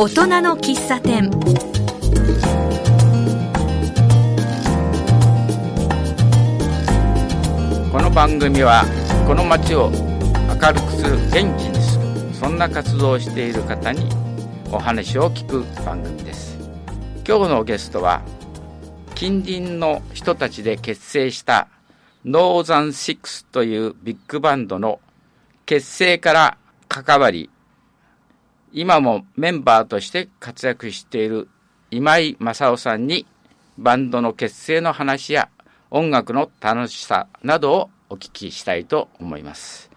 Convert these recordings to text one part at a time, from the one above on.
大人の喫茶店。この番組はこの街を明るくする元気にするそんな活動をしている方にお話を聞く番組です。今日のゲストは近隣の人たちで結成したノーザンシックスというビッグバンドの結成から関わり今もメンバーとして活躍している今井正夫さんにバンドの結成の話や音楽の楽しさなどをお聞きしたいと思います。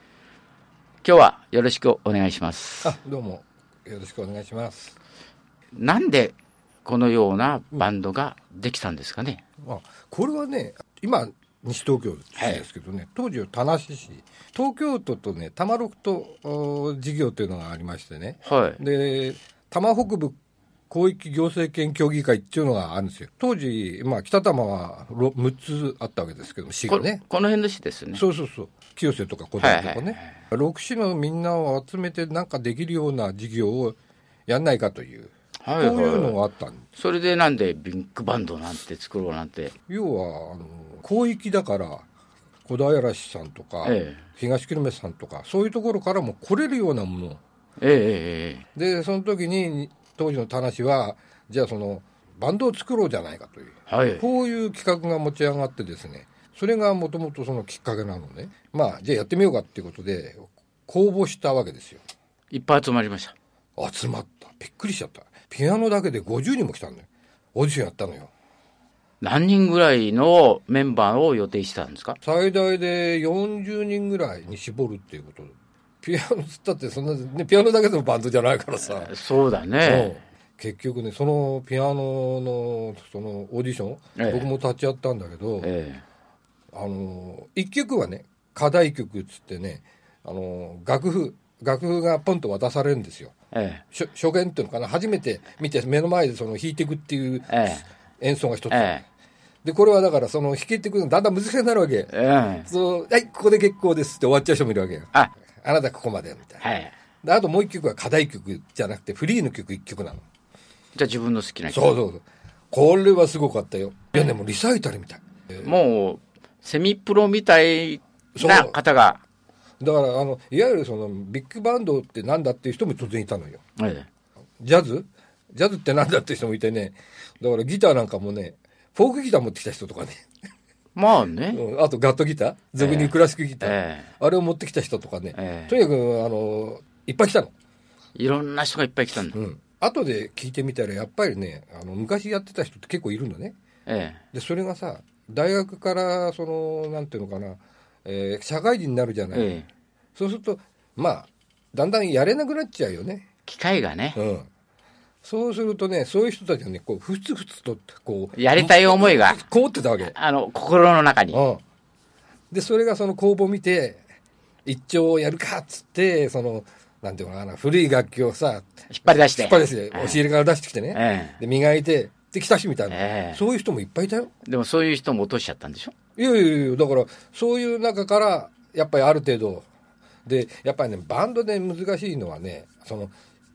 今日はよろしくお願いします。あどうもよろしくお願いしますなんでこのようなバンドができたんですかね？あこれはね今西東京ですけどね、当時は田無市。東京都とね多摩六都お事業というのがありましてね。はい。で多摩北部広域行政権協議会っていうのがあるんですよ。当時、まあ、北多摩はろ6つあったわけですけど市こがね。この辺の市ですね。そうそうそう。清瀬とか小平とかね、はい6市のみんなを集めてなんかできるような事業をやんないかという、はいこういうのはい。があったんそれでなんでビッグバンドなんて作ろうなんて。要はあの広域だから小平市さんとか、え東久留米さんとかそういうところからも来れるようなもの。えええええでその時に当時の田無はじゃあそのバンドを作ろうじゃないかというえはい。こういう企画が持ち上がってですねそれがもともとそのきっかけなのね。まあじゃあやってみようかっていうことで公募したわけですよ。いっぱい集まりました。集まった。びっくりしちゃった。ピアノだけで50人も来たんだよ。オーディションやったのよ何人ぐらいのメンバーを予定したんですか？最大で40人ぐらいに絞るっていうこと。でピアノつったってそんな、ね、ピアノだけのバンドじゃないからさ、そうだうんね。結局ねそのピアノのそのオーディション、ええ。僕も立ち会ったんだけど、えあの1曲はね課題曲っつってねあの楽譜楽譜がポンと渡されるんですよ。ええ。初初見っていうのかな？初めて見て目の前でその弾いていくっていうえ。演奏が一つ、ええでこれはだからその弾けていくのだんだん難しくなるわけ。ええ。えそうはいここで結構ですって終わっちゃう人もいるわけ。よあ、あなたここまでみたいな。はい。であともう一曲は課題曲じゃなくてフリーの曲一曲なの。じゃあ自分の好きな人そうそうそう。これはすごかったよ。いやでもリサイタルみたい。もう、セミプロみたいな方が、だからあのいわゆるそのビッグバンドってなんだっていう人も当然いたのよ。え。ジャズ？ジャズってなんだって人もいてね。だからギターなんかもねフォークギター持ってきた人とかね、えまあね。うん。あとガットギター。俗にクラシックギター、えあれを持ってきた人とかね、ええ。とにかくあのいっぱい来たの。いろんな人がいっぱい来たんだ。うん。後で聞いてみたらやっぱりねあの昔やってた人って結構いるのね。えでそれがさ大学からそのなんていうのかな、えー社会人になるじゃない、えええ。そうするとまあだんだんやれなくなっちゃうよね。機会がね、うんそうするとねそういう人たちはねこうふつふつとこうやりたい思いが、こもってたわけ、あの、心の中に。うん、でそれがその公募を見て一丁やるかっつってそのなんていうのかな古い楽器をさ引っ張り出して。引っ張り出して押し入れから出してきてね、えで磨いてで来たしみたいな、ええ。そういう人もいっぱいいたよ。えでもそういう人も落としちゃったんでしょ？いやいやいやだからそういう中からやっぱりある程度でやっぱりねバンドで難しいのはねその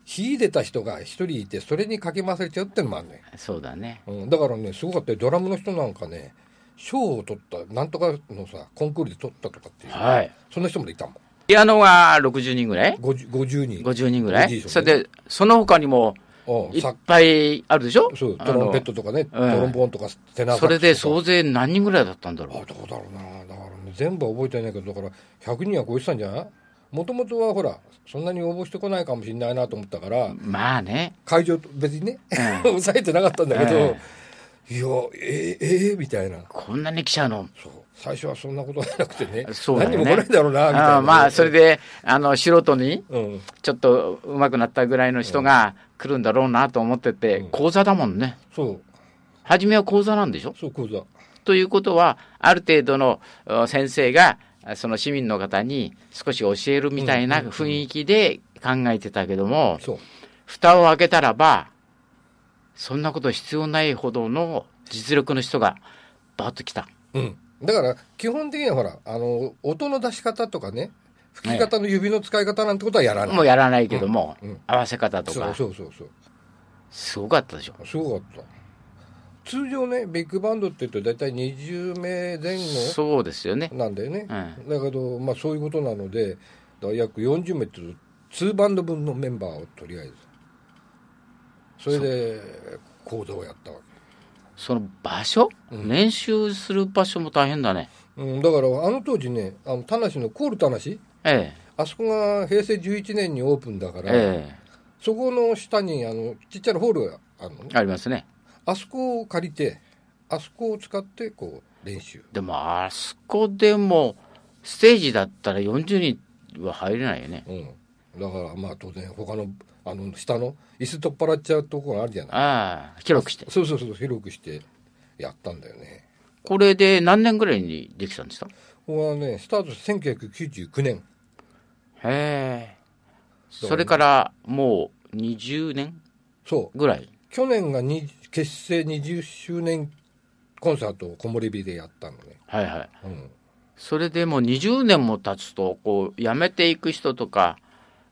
秀でた人が一人いてそれにかけ回されちゃうってのもあるね、そうだね。うん、だからねすごかった。よドラムの人なんかね賞を取ったなんとかのさコンクールで取ったとかっていう、はい。そんな人もいたもん。ピアノが60人ぐらい？50, 50人 ?50 人ぐらい？ね。それで、その他にもいっぱいあるでしょ？そうあトロンペッのトとかね、ええトロンボーンとかテナーそれで総勢何人ぐらいだったんだろあどうだろうなだから、ね、全部は覚えてないけどだから100人は超えてたんじゃない？もともとはほらそんなに応募してこないかもしれないなと思ったからう。まあね。会場と別にね、ええ抑えてなかったんだけど、えいやええええみたいな。こんなに来ちゃうの？そう。最初はそんなことはなくてねね。何人も来ないだろうなみたいな。まあ、それで、あの、素人に、うん。ちょっと上手くなったぐらいの人が来るんだろうなと思ってて、うん。講座だもんね。そう。初めは講座なんでしょ？そう講座。ということは、ある程度のあ先生が、あその市民の方に少し教えるみたいな雰囲気で考えてたけども、蓋を開けたらば、そんなこと必要ないほどの実力の人がバーッと来た。うん。だから基本的にはほらあの音の出し方とかね吹き方の指の使い方なんてことはやらない、もうやらないけども、うん。うん。合わせ方とそうか。そうそうそう。すごかったでしょ。すごかった通常ねビッグバンドって言うと大体20名前後そうですよね。なんだよね、うんだけど、まあ、そういうことなので約40名っていうと2バンド分のメンバーをとりあえず。それで講座をやったわその場所、練習する場所も大変だね。け、うん、だからあの当時ねあの田無のコール田無。えあそこが平成11年にオープンだから、え。えそこの下にあのちっちゃなホールがあるのねえありますねあそこを借りてあそこを使ってこう練習。でもあそこでもステージだったら40人は入れないよね。うん。だからまあ当然他のあの下の椅子取っ払っちゃうところあるじゃない。ああ記録して。そうそうそう広くしてやったんだよね。これで何年ぐらいにできたんですか？ここはねスタート1999年。へえ。それからもう20年そう。ぐらい？去年がに結成20周年コンサートを木漏れ日でやったのね、はいはい。うん、それでもう20年も経つとこう辞めていく人とか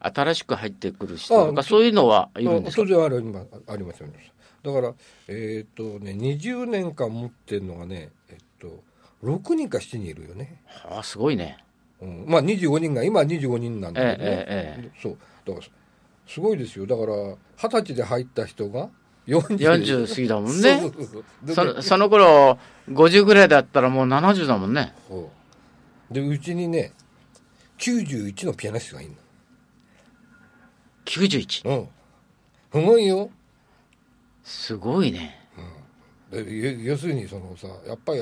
新しく入ってくる人とかあそういうのはいるんですか？当然あります。ありますよ。ねだからえっ、とね20年間持ってるのがねえっと6人か7人いるよね、ああすごいね。うん、まあ25人が今は25人なんだけどね、えええ。そう。だからすごいですよ。だから二十歳で入った人が40 40過ぎだもんね。そうその頃50ぐらいだったらもう70だもんね。そう。でうちにね91のピアニストがいる91のうん。すごいよ。すごいね。で要要するにそのさやっぱり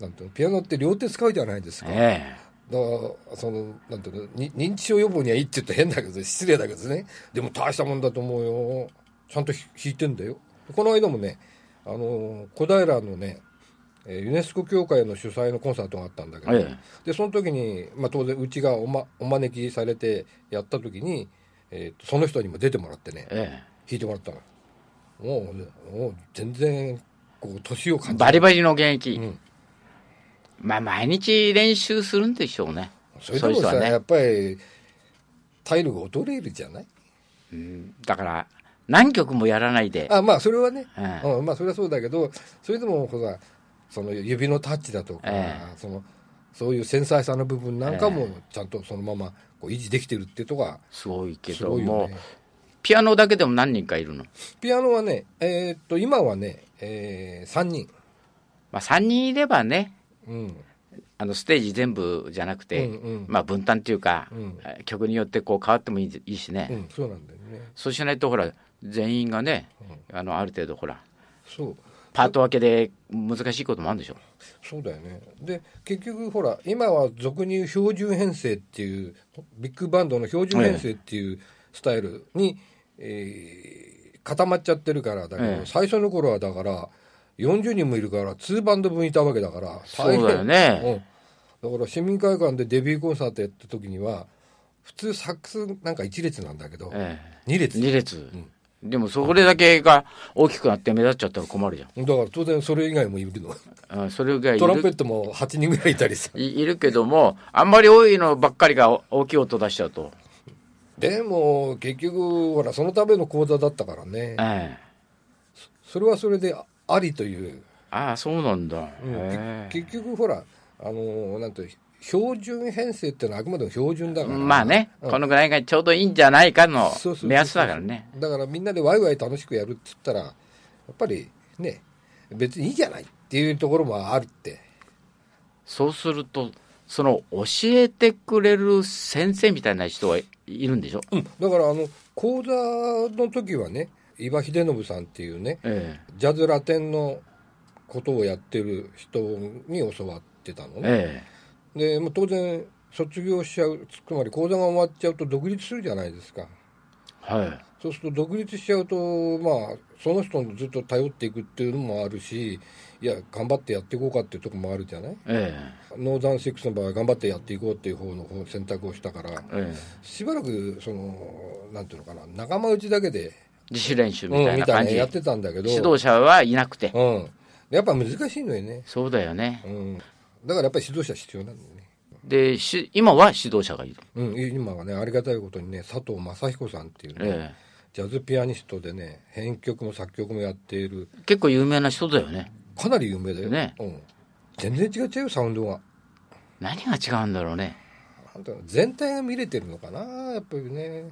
なんていうのピアノって両手使うじゃないですか、えだからそのなんていうのに認知症予防にはいいって言ったら変だけど失礼だけどね。でも大したもんだと思うよちゃんとひ弾いてんだよ。この間もねあの小平のねえーユネスコ協会の主催のコンサートがあったんだけど、ええ。でその時に、まあ、当然うちがお,、ま、お招きされてやった時に、えーとその人にも出てもらってねえ弾いてもらったの。もうねもう全然こう年をえ感じバリバリの現役、うん。まあ毎日練習するんでしょうね。それでもさ、ね。やっぱり体力衰えるじゃない？うん。だから何曲もやらないで。あまあそれはね、ええ。うん、まあそれはそうだけどそれでもほらその指のタッチだとか、えそのそういう繊細さの部分なんかもちゃんとそのままこう維持できてるっていうとこがすごいけすども、ねピアノだけでも何人かいるの、ピアノはねえーっと今はね、えー、3人、まあ、3人いればね。うんあのステージ全部じゃなくて、うんうん。まあ、分担っていうか、うん。曲によってこう変わってもいいいいしね、うん、そうなんだよね。そうしないとほら全員がね、あのある程度ほらそう。パート分けで難しいこともあるんでしょ。そうだよね。で結局ほら今は俗に言う標準編成っていうビッグバンドの標準編成っていうスタイルに、えー固まっちゃってるからだけど、ええ。最初の頃はだから40人もいるから2バンド分いたわけだから大変。そうだよね。うん、だから市民会館でデビューコンサートやった時には普通サックスなんか1列なんだけど、え2列。2列、でもそれだけが大きくなって目立っちゃったら困るじゃん。だから当然それ以外もいるの。あそれがいトランペるットも8人ぐらいいたりさ。いいるけどもあんまり多いのばっかりがお大きい音出しちゃうと、でも結局ほらそのための講座だったからね。ええ。それはそれでありという、ああそうなんだ、うん。結局ほらあのなんて標準編成ってのはあくまでも標準だから。まあね、うん。このぐらいがちょうどいいんじゃないかの目安だからね。だからみんなでワイワイ楽しくやるって言ったらやっぱりね別にいいじゃないっていうところもあるって。そうするとその教えてくれる先生みたいな人はいるんでしょ、うん。だからあの講座の時はね伊庭秀信さんっていうねえ。ジャズラテンのことをやってる人に教わってたのえね、えでもう当然卒業しちゃうつまり講座が終わっちゃうと独立するじゃないですか。えはい。そうすると独立しちゃうとまあその人にずっと頼っていくっていうのもあるしいや頑張ってやっていこうかっていうところもあるじゃない？えノーザンシックスの場合は頑張ってやっていこうっていう方の方選択をしたからええ。えしばらくそのなんていうのかな仲間内だけで、自主練習みうん、たいな感じ、みたいなやってたんだけど。指導者はいなくて、うん、やっぱ難しいのよね、そうだよね。うん、だからやっぱり指導者必要なんだよね。でし今は指導者がいる、うん、今はねありがたいことにね佐藤正彦さんっていうね、えジャズピアニストでね編曲も作曲もやっている。結構有名な人だよね。かなり有名だよ、ね。うん、全然違っちゃうよサウンドが何が違うんだろうね。全体が見れてるのかなやっぱりね。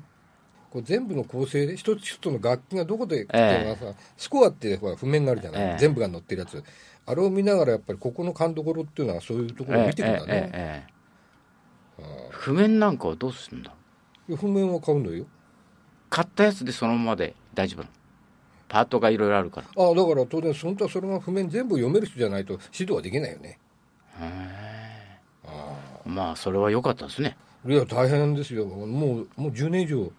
こう全部の構成で一つ一つの楽器がどこで来てるのかさ、スコアってほら譜面があるじゃない、ええ。全部が載ってるやつあれを見ながらやっぱりここの勘どころっていうのはそういうところを見てるんだね、ええええええ譜面なんかはどうするんだ譜面は買うのよ。買ったやつでそのままで大丈夫パートがいろいろあるから。ああだから当然本当はそれが譜面全部読める人じゃないと指導はできないよね。まあそれは良かったですね。いや大変ですよ。もうもう10年以上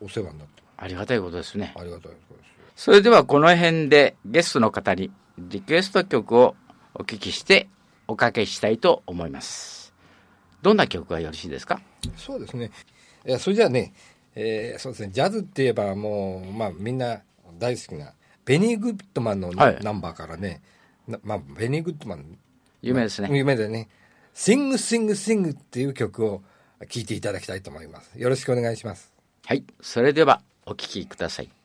お世話になってありがたいことですね。ありがたいことですよ。それではこの辺でゲストの方にリクエスト曲をお聞きしておかけしたいと思います。どんな曲がよろしいですか？そうですね。いやそれじゃあね、えーそうですね、ジャズって言えばもう、まあみんな大好きな、ベニー・グッドマンのナ,、はい。ンバーからね、なまあベニー・グッドマン、有名ですね。有名でね、シング・シング・シングっていう曲を聴いていただきたいと思います。よろしくお願いします。はい。それではお聴きください「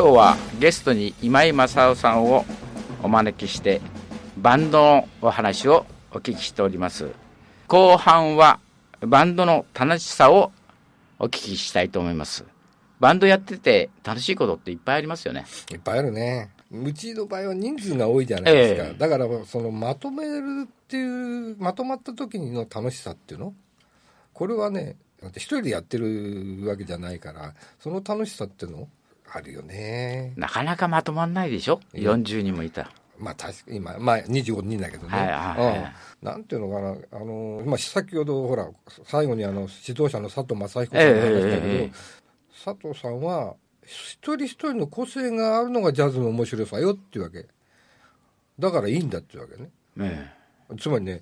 今日はゲストに今井正夫さんをお招きしてバンドのお話をお聞きしております。後半はバンドの楽しさをお聞きしたいと思います。バンドやってて楽しいことっていっぱいありますよね。いっぱいあるね。うちの場合は人数が多いじゃないですか、ええ。だからそのまとめるっていうまとまった時の楽しさっていうの？これはねだって一人でやってるわけじゃないからその楽しさっていうの？あるよね。なかなかまとまんないでしょ？ええ40人もいた。らまあ確か今、まあ、25人だけどね、はいはいはい。うん、なんていうのかな。あの、まあ、先ほどほら最後にあの指導者の佐藤正彦さんの話だけど、え佐藤さんは一人一人の個性があるのがジャズの面白さよっていうわけ。だからいいんだっていうわけね。え。つまりね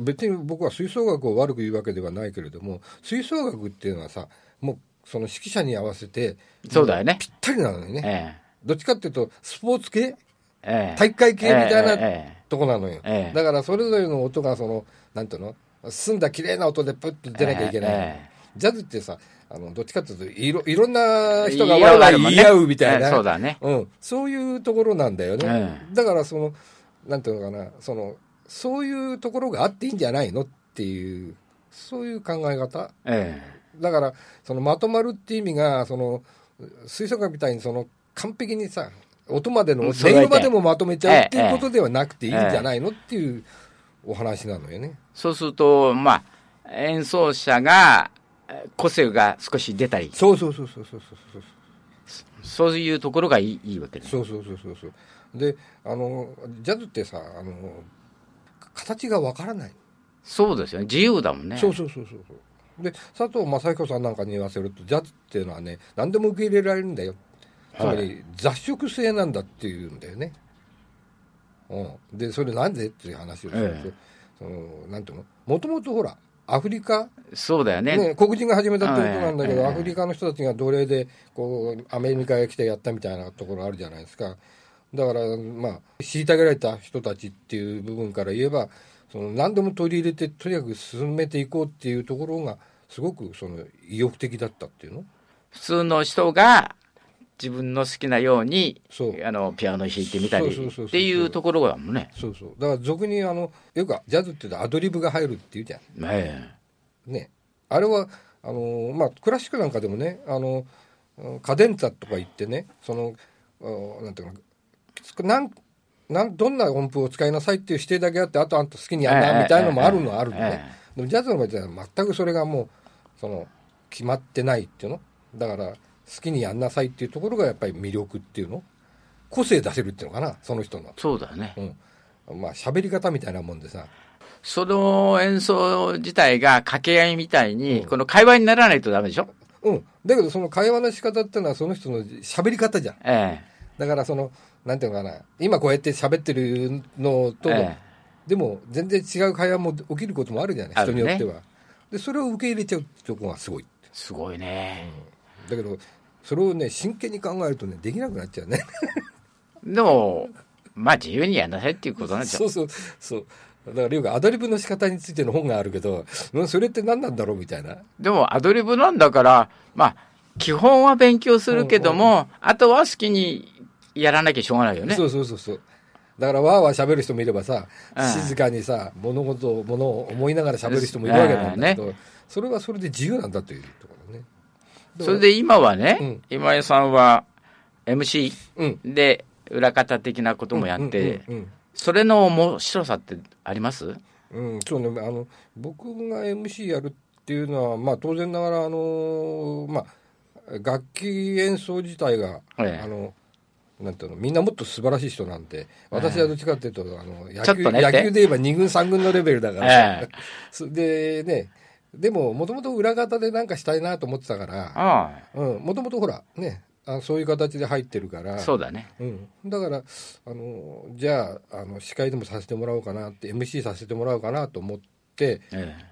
別に僕は吹奏楽を悪く言うわけではないけれども吹奏楽っていうのはさもうその指揮者に合わせてそうだよね。ぴったりなのよえね、えどっちかっていうとスポーツ系？ええ。大会系みたいなええとこなのよ、ええ。だからそれぞれの音がそのなんていうの？澄んだ綺麗な音でプッと出なきゃいけない、えジャズってさあのどっちかっていうといろいろんなえ人がわいわ言い合うみたいな、ええそうだね。うん、そういうところなんだよね、えだからそのなんていうのかなそのそういうところがあっていいんじゃないの？っていうそういう考え方？えだから、そのまとまるっていう意味が、その、水素化みたいにその完璧にさ、音までの、音色までもまとめちゃうっていうことではなくていいんじゃないのっていうお話なのよね。そうすると、まあ、演奏者が、個性が少し出たり。そうそうそうそうそうそうそういうところがいいいいわけです。そうそうそうそうそう。で、あの、ジャズってさ、あの、形がわからない。そうですよね。自由だもんね。そうそうそうそうそう。で佐藤正彦さんなんかに言わせるとジャズっていうのはね何でも受け入れられるんだよ。つまはり雑食性なんだっていうんだよね、うん、でそれなんでっていう話をすると、ええ。そのなんていうの？もともとほらアフリカ、そうだよね。ね、黒人が始めたってことなんだけど、ええアフリカの人たちが奴隷でこうアメリカへ来てやったみたいなところあるじゃないですか。だからまあ虐げられた人たちっていう部分から言えばその何でも取り入れてとにかく進めていこうっていうところがすごくその意欲的だったっていうの？普通の人が自分の好きなようにあのピアノ弾いてみたりっていうところがもんね。そうそう。だから俗にあのよくジャズって言うとアドリブが入るっていうじゃん。え。ね。あれはあのまあクラシックなんかでもねあのカデンツァとか言ってねそのあなんていうのなんなんどんな音符を使いなさいっていう指定だけあってあとあんた好きにやんええなみたいなのもあるのはあるのえねでもジャズの場合は全くそれがもうその決まってないっていうの。だから好きにやんなさいっていうところがやっぱり魅力っていうの。個性出せるっていうのかなその人の。そうだよね。うん。まあ喋り方みたいなもんでさ。その演奏自体が掛け合いみたいに、うん。この会話にならないとダメでしょ？うん。だけどその会話の仕方っていうのはその人の喋り方じゃん。え。だからそのなんていうのかな。今こうやって喋ってるのと、ええ。でも全然違う会話も起きることもあるじゃない。人によっては。でそれを受け入れちゃうってとこがすごい。すごいね、だけどそれをね真剣に考えるとねできなくなっちゃうね。でもまあ自由にやんなさいっていうことなんですよそうそう。そう。だからよくアドリブの仕方についての本があるけどうんそれって何なんだろうみたいな。でもアドリブなんだからまあ基本は勉強するけども、あとは好きにやらなきゃしょうがないよね。そうそうそうそう。だからわーわー喋る人もいればさ、うん。静かにさ物事を物を思いながら喋る人もいるわけなんだけど、うん。それはそれで自由なんだというところね。それで今はね、うん。今井さんは MC うん。で裏方的なこともやって、それの面白さってあります？うん、そうねあの僕が MC やるっていうのは、まあ、当然ながらあの、まあ、楽器演奏自体が、ええ。あのなんていうのみんなもっと素晴らしい人なんで私はどっちかっていうとあの野球野球で言えば2軍3軍のレベルだから、でねでももともと裏方でなんかしたいなと思ってたからあもともとほらねあそういう形で入ってるから。あそうだね。うん、だからあのじゃああの司会でもさせてもらおうかなって MC させてもらおうかなと思って、え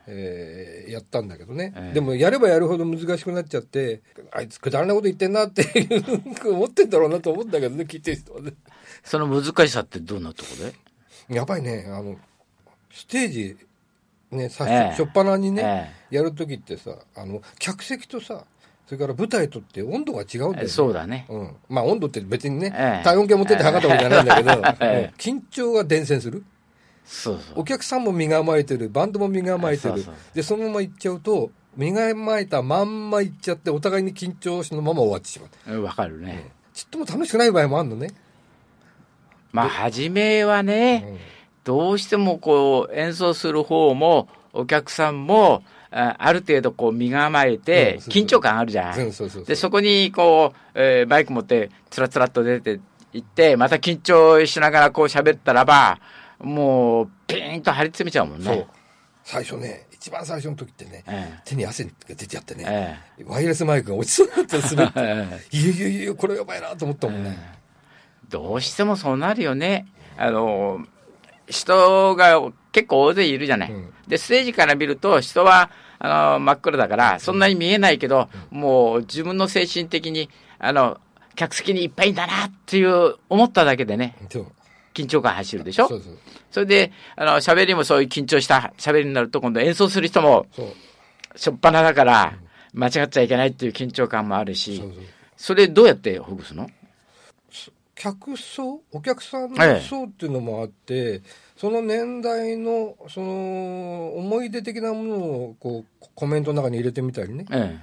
え。ーやったんだけどね、ええ。でもやればやるほど難しくなっちゃってあいつくだらないこと言ってんなっていう思ってんだろうなと思うんだけどね聞いてる人はね。えその難しさってどんなところで？やっぱりねあのステージねさええ。初っ端にね、えやる時ってさあの客席とさそれから舞台とって温度が違うんだよ、ね、そうだね。うん。まあ温度って別にね、ええ。体温計持ってって測ったわけじゃないんだけど、緊張が伝染する。そうそう。お客さんも身構えてる、バンドも身構えてる。そうそうで、そのまま行っちゃうと、身構えたまんま行っちゃって、お互いに緊張しのまま終わってしまう。うんわかるね。ちっとも楽しくない場合もあるのね。まあ、初めはね、うんどうしてもこう、演奏する方も、お客さんも、あある程度こう身構えて緊張感あるじゃん。そうそうそうで、そこにこう、えーバイク持って、つらつらっと出て行って、また緊張しながらこう喋ったらば、もう、ピーンと張り詰めちゃうもんね。。最初ね、一番最初の時ってね、え手に汗が出てやってえね、えワイヤレスマイクが落ちそうになって滑って、えいやいやいや、これやばいなと思ったもんね。どうしてもそうなるよね。あの、人が結構大勢いるじゃない。うんで、ステージから見ると人は、あの、真っ暗だから、そんなに見えないけど、もう自分の精神的に、あの、客席にいっぱいいんだなっていう思っただけでね、緊張感走るでしょ？そうそう。それで、あの、喋りもそういう緊張した喋りになると、今度演奏する人も。しょっぱなだから、間違っちゃいけないっていう緊張感もあるしそれどうやってほぐすの？客層？お客さんええ。の層っていうのもあって、その年代のその思い出的なものをこうコメントの中に入れてみたりね、え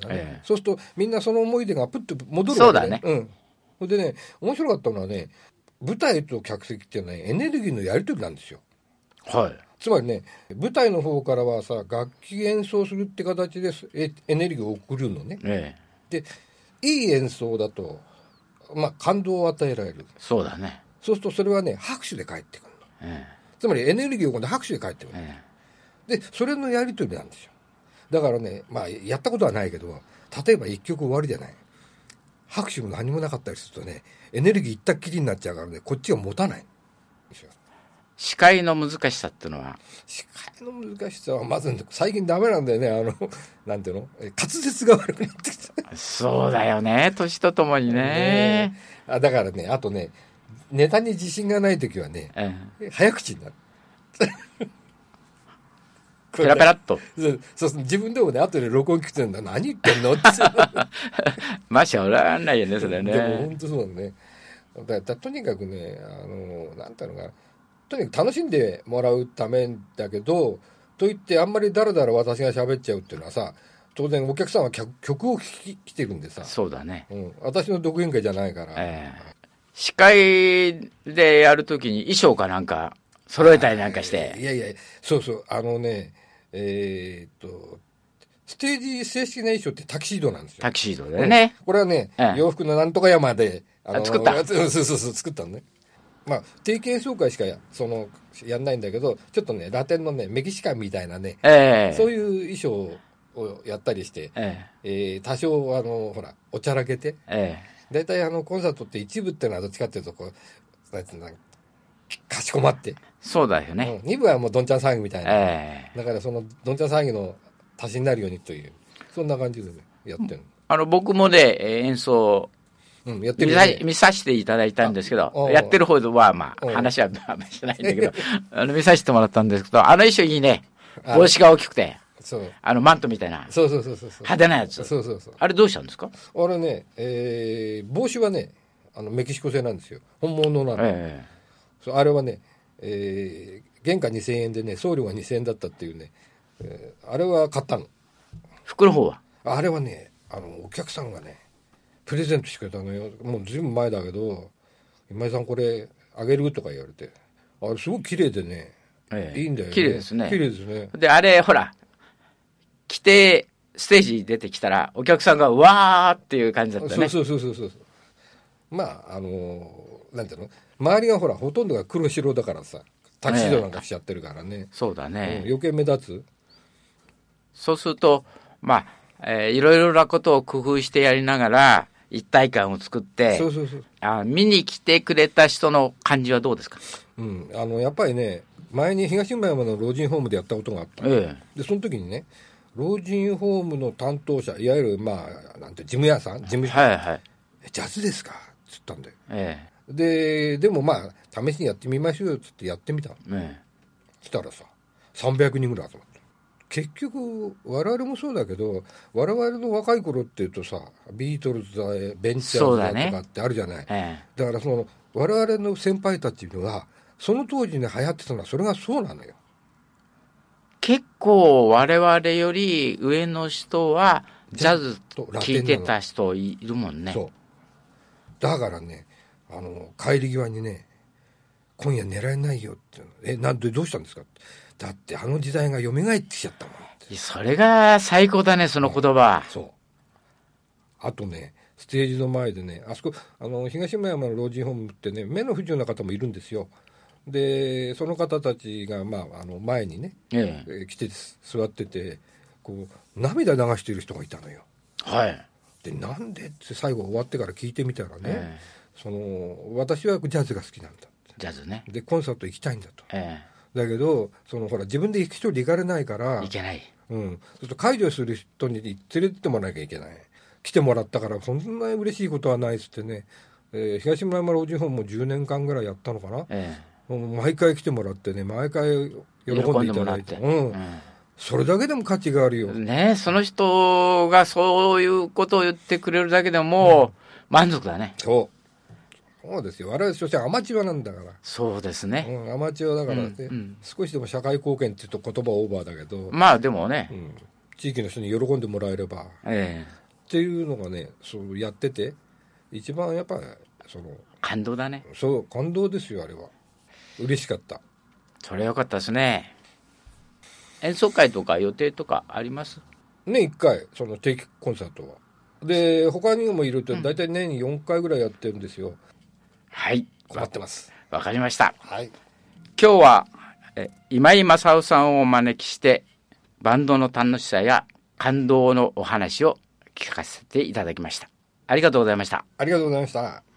え。えそうするとみんなその思い出がプッと戻るそうだね。うん。でね面白かったのはね舞台と客席っていうのはねエネルギーのやり取りなんですよ。えはい。つまりね舞台の方からはさ楽器演奏するって形でエエネルギーを送るのね。ええ。でいい演奏だと、まあ、感動を与えられる。そうだね。そうするとそれはね拍手で返ってくるの。え。つまりエネルギーを今度拍手で返ってくる。ええ。でそれのやり取りなんですよ。だからねまあやったことはないけど例えば一曲終わりじゃない拍手も何もなかったりするとねエネルギーいったっきりになっちゃうからねこっちが持たない。司会の難しさっていうのは、司会の難しさはまず最近ダメなんだよね。あのなんていうの？え滑舌が悪くなってきた。そうだよね、年とともにね。あだからねあとねネタに自信がない時はねえ早口になる。えペラペラっと。そうそう自分でもね後で録音聞くてんだ何言ってんのって まあ、しょうがないよね、それでもね本。当そうだね。だだとにかくね、あの、なんていうのかな、とにかく楽しんでもらうためだけど、といってあんまりだらだら私が喋っちゃうっていうのはさ、当然お客さんは曲曲を聴き来てるんでさ、そうだね。うん、私の独演会じゃないから、ええ司会でやるときに衣装かなんか揃えたりなんかして。いやいや、そうそう、あのね、えーっと、ステージ正式な衣装ってタキシードなんですよ。タキシードでね。これはね、ええ洋服のなんとか山で、あ作った そうそうそう、作ったのね。まあ、定期演奏会しかや、その、やんないんだけど、ちょっとね、ラテンのね、メキシカンみたいなね、ええそういう衣装をやったりして、ええー多少、あの、ほら、おちゃらけて、ええ大体あの、コンサートって一部っていうのはどっちかっていうと、こう、なんていうのかしこまって、えそうだよね。うん、二部はもうどんちゃん騒ぎみたいな。ええだからその、どんちゃん騒ぎの足しになるようにという、そんな感じでね、やってるあの、僕もね、えー演奏うん、やってね。見させていただいたんですけどやってる方は、まあ、話はまあしないんだけど、あの、見させてもらったんですけど、あの衣装いいね。あ帽子が大きくて、そう。あの、マントみたいな、そうそうそうそう。派手なやつ。そうそうそう。あれどうしたんですか？あれね、えー、帽子はね、あのメキシコ製なんですよ。本物なの。えそうあれはね、えー、原価2000円でね、送料が2000円だったっていうね、えーあれは買ったの。え服の方は？あれはね、あの、お客さんがね、プレゼントしてくれたのよ。もうずいぶん前だけど、今井さんこれあげるとか言われて。あれすごく綺麗でね、ええいいんだよね。綺麗ですね綺麗ですね。で、あれ、ほら、着て、ステージに出てきたら、お客さんが、うわーっていう感じだったね。そうそうそうそうそう。まあ、あのーなんていうの？周りがほら、ほとんどが黒白だからさ、タキシードなんかしちゃってるからね。そうだうんね。余計目立つ？そうすると、まあ、えーいろいろなことを工夫してやりながら、一体感を作ってそう、そうそう。あ見に来てくれた人の感じはどうですか？うん。あの、やっぱりね、前に東村山の老人ホームでやったことがあった。えで、その時にね、老人ホームの担当者、いわゆる、まあ、なんて、事務屋さん事務え所、はいはい。えジャズですか？つったんだよ。えで、でもまあ、試しにやってみましょうよ、つってやってみたの。ええ。したらさ、300人ぐらい集まった。結局我々もそうだけど我々の若い頃っていうとさビートルズだベンチャーズだとかってあるじゃない。だ,、えからその我々の先輩たちにはその当時に流行ってたのはそれがそうなのよ。結構我々より上の人はジャズ聴いてた人いるもんね。そう。だからねあの帰り際にね「今夜寝られないよ」って「えなんでどうしたんですか?」だってあの時代が蘇ってきちゃったもんってそれが最高だね、その言葉。そうあとねステージの前でねあそこあの東村山の老人ホームってね目の不自由な方もいるんですよでその方たちが、まあ、あの前にね、ええー来て座っててこう涙流している人がいたのよえ。はい。でなんでって最後終わってから聞いてみたらね、えその私はジャズが好きなんだジャズね。でコンサート行きたいんだと。えだけどそのほら自分で一人で行かれないからえ。いけない。うん、そうすると介助する人に連れてってもらわなきゃいけない。来てもらったからそんな嬉しいことはないっつってね、えー東村山老人ホームも10年間ぐらいやったのかな、えもう毎回来てもらってね毎回喜え。んでいただいて。うん、それだけでも価値があるよ、うんねえ、その人がそういうことを言ってくれるだけでも満足だね。そうそうですよ。我々所詮アマチュアなんだから。そうですね。うん、アマチュアだからね、うんうん。少しでも社会貢献って言うと言葉はオーバーだけど、まあでもね。う、ん、地域の人に喜んでもらえれば。っえ。え。ていうのがねそうやってて一番やっぱその感動だね。そう感動ですよあれは。嬉しかった。それよかったですね。演奏会とか予定とかあります？年1回その定期コンサートは。で他にもいると大体年に4回ぐらいやってるんですよ、はい。困ってますわかりました。はい今日はえ今井正夫さんをお招きしてバンドの楽しさや感動のお話を聞かせていただきました。ありがとうございました。ありがとうございました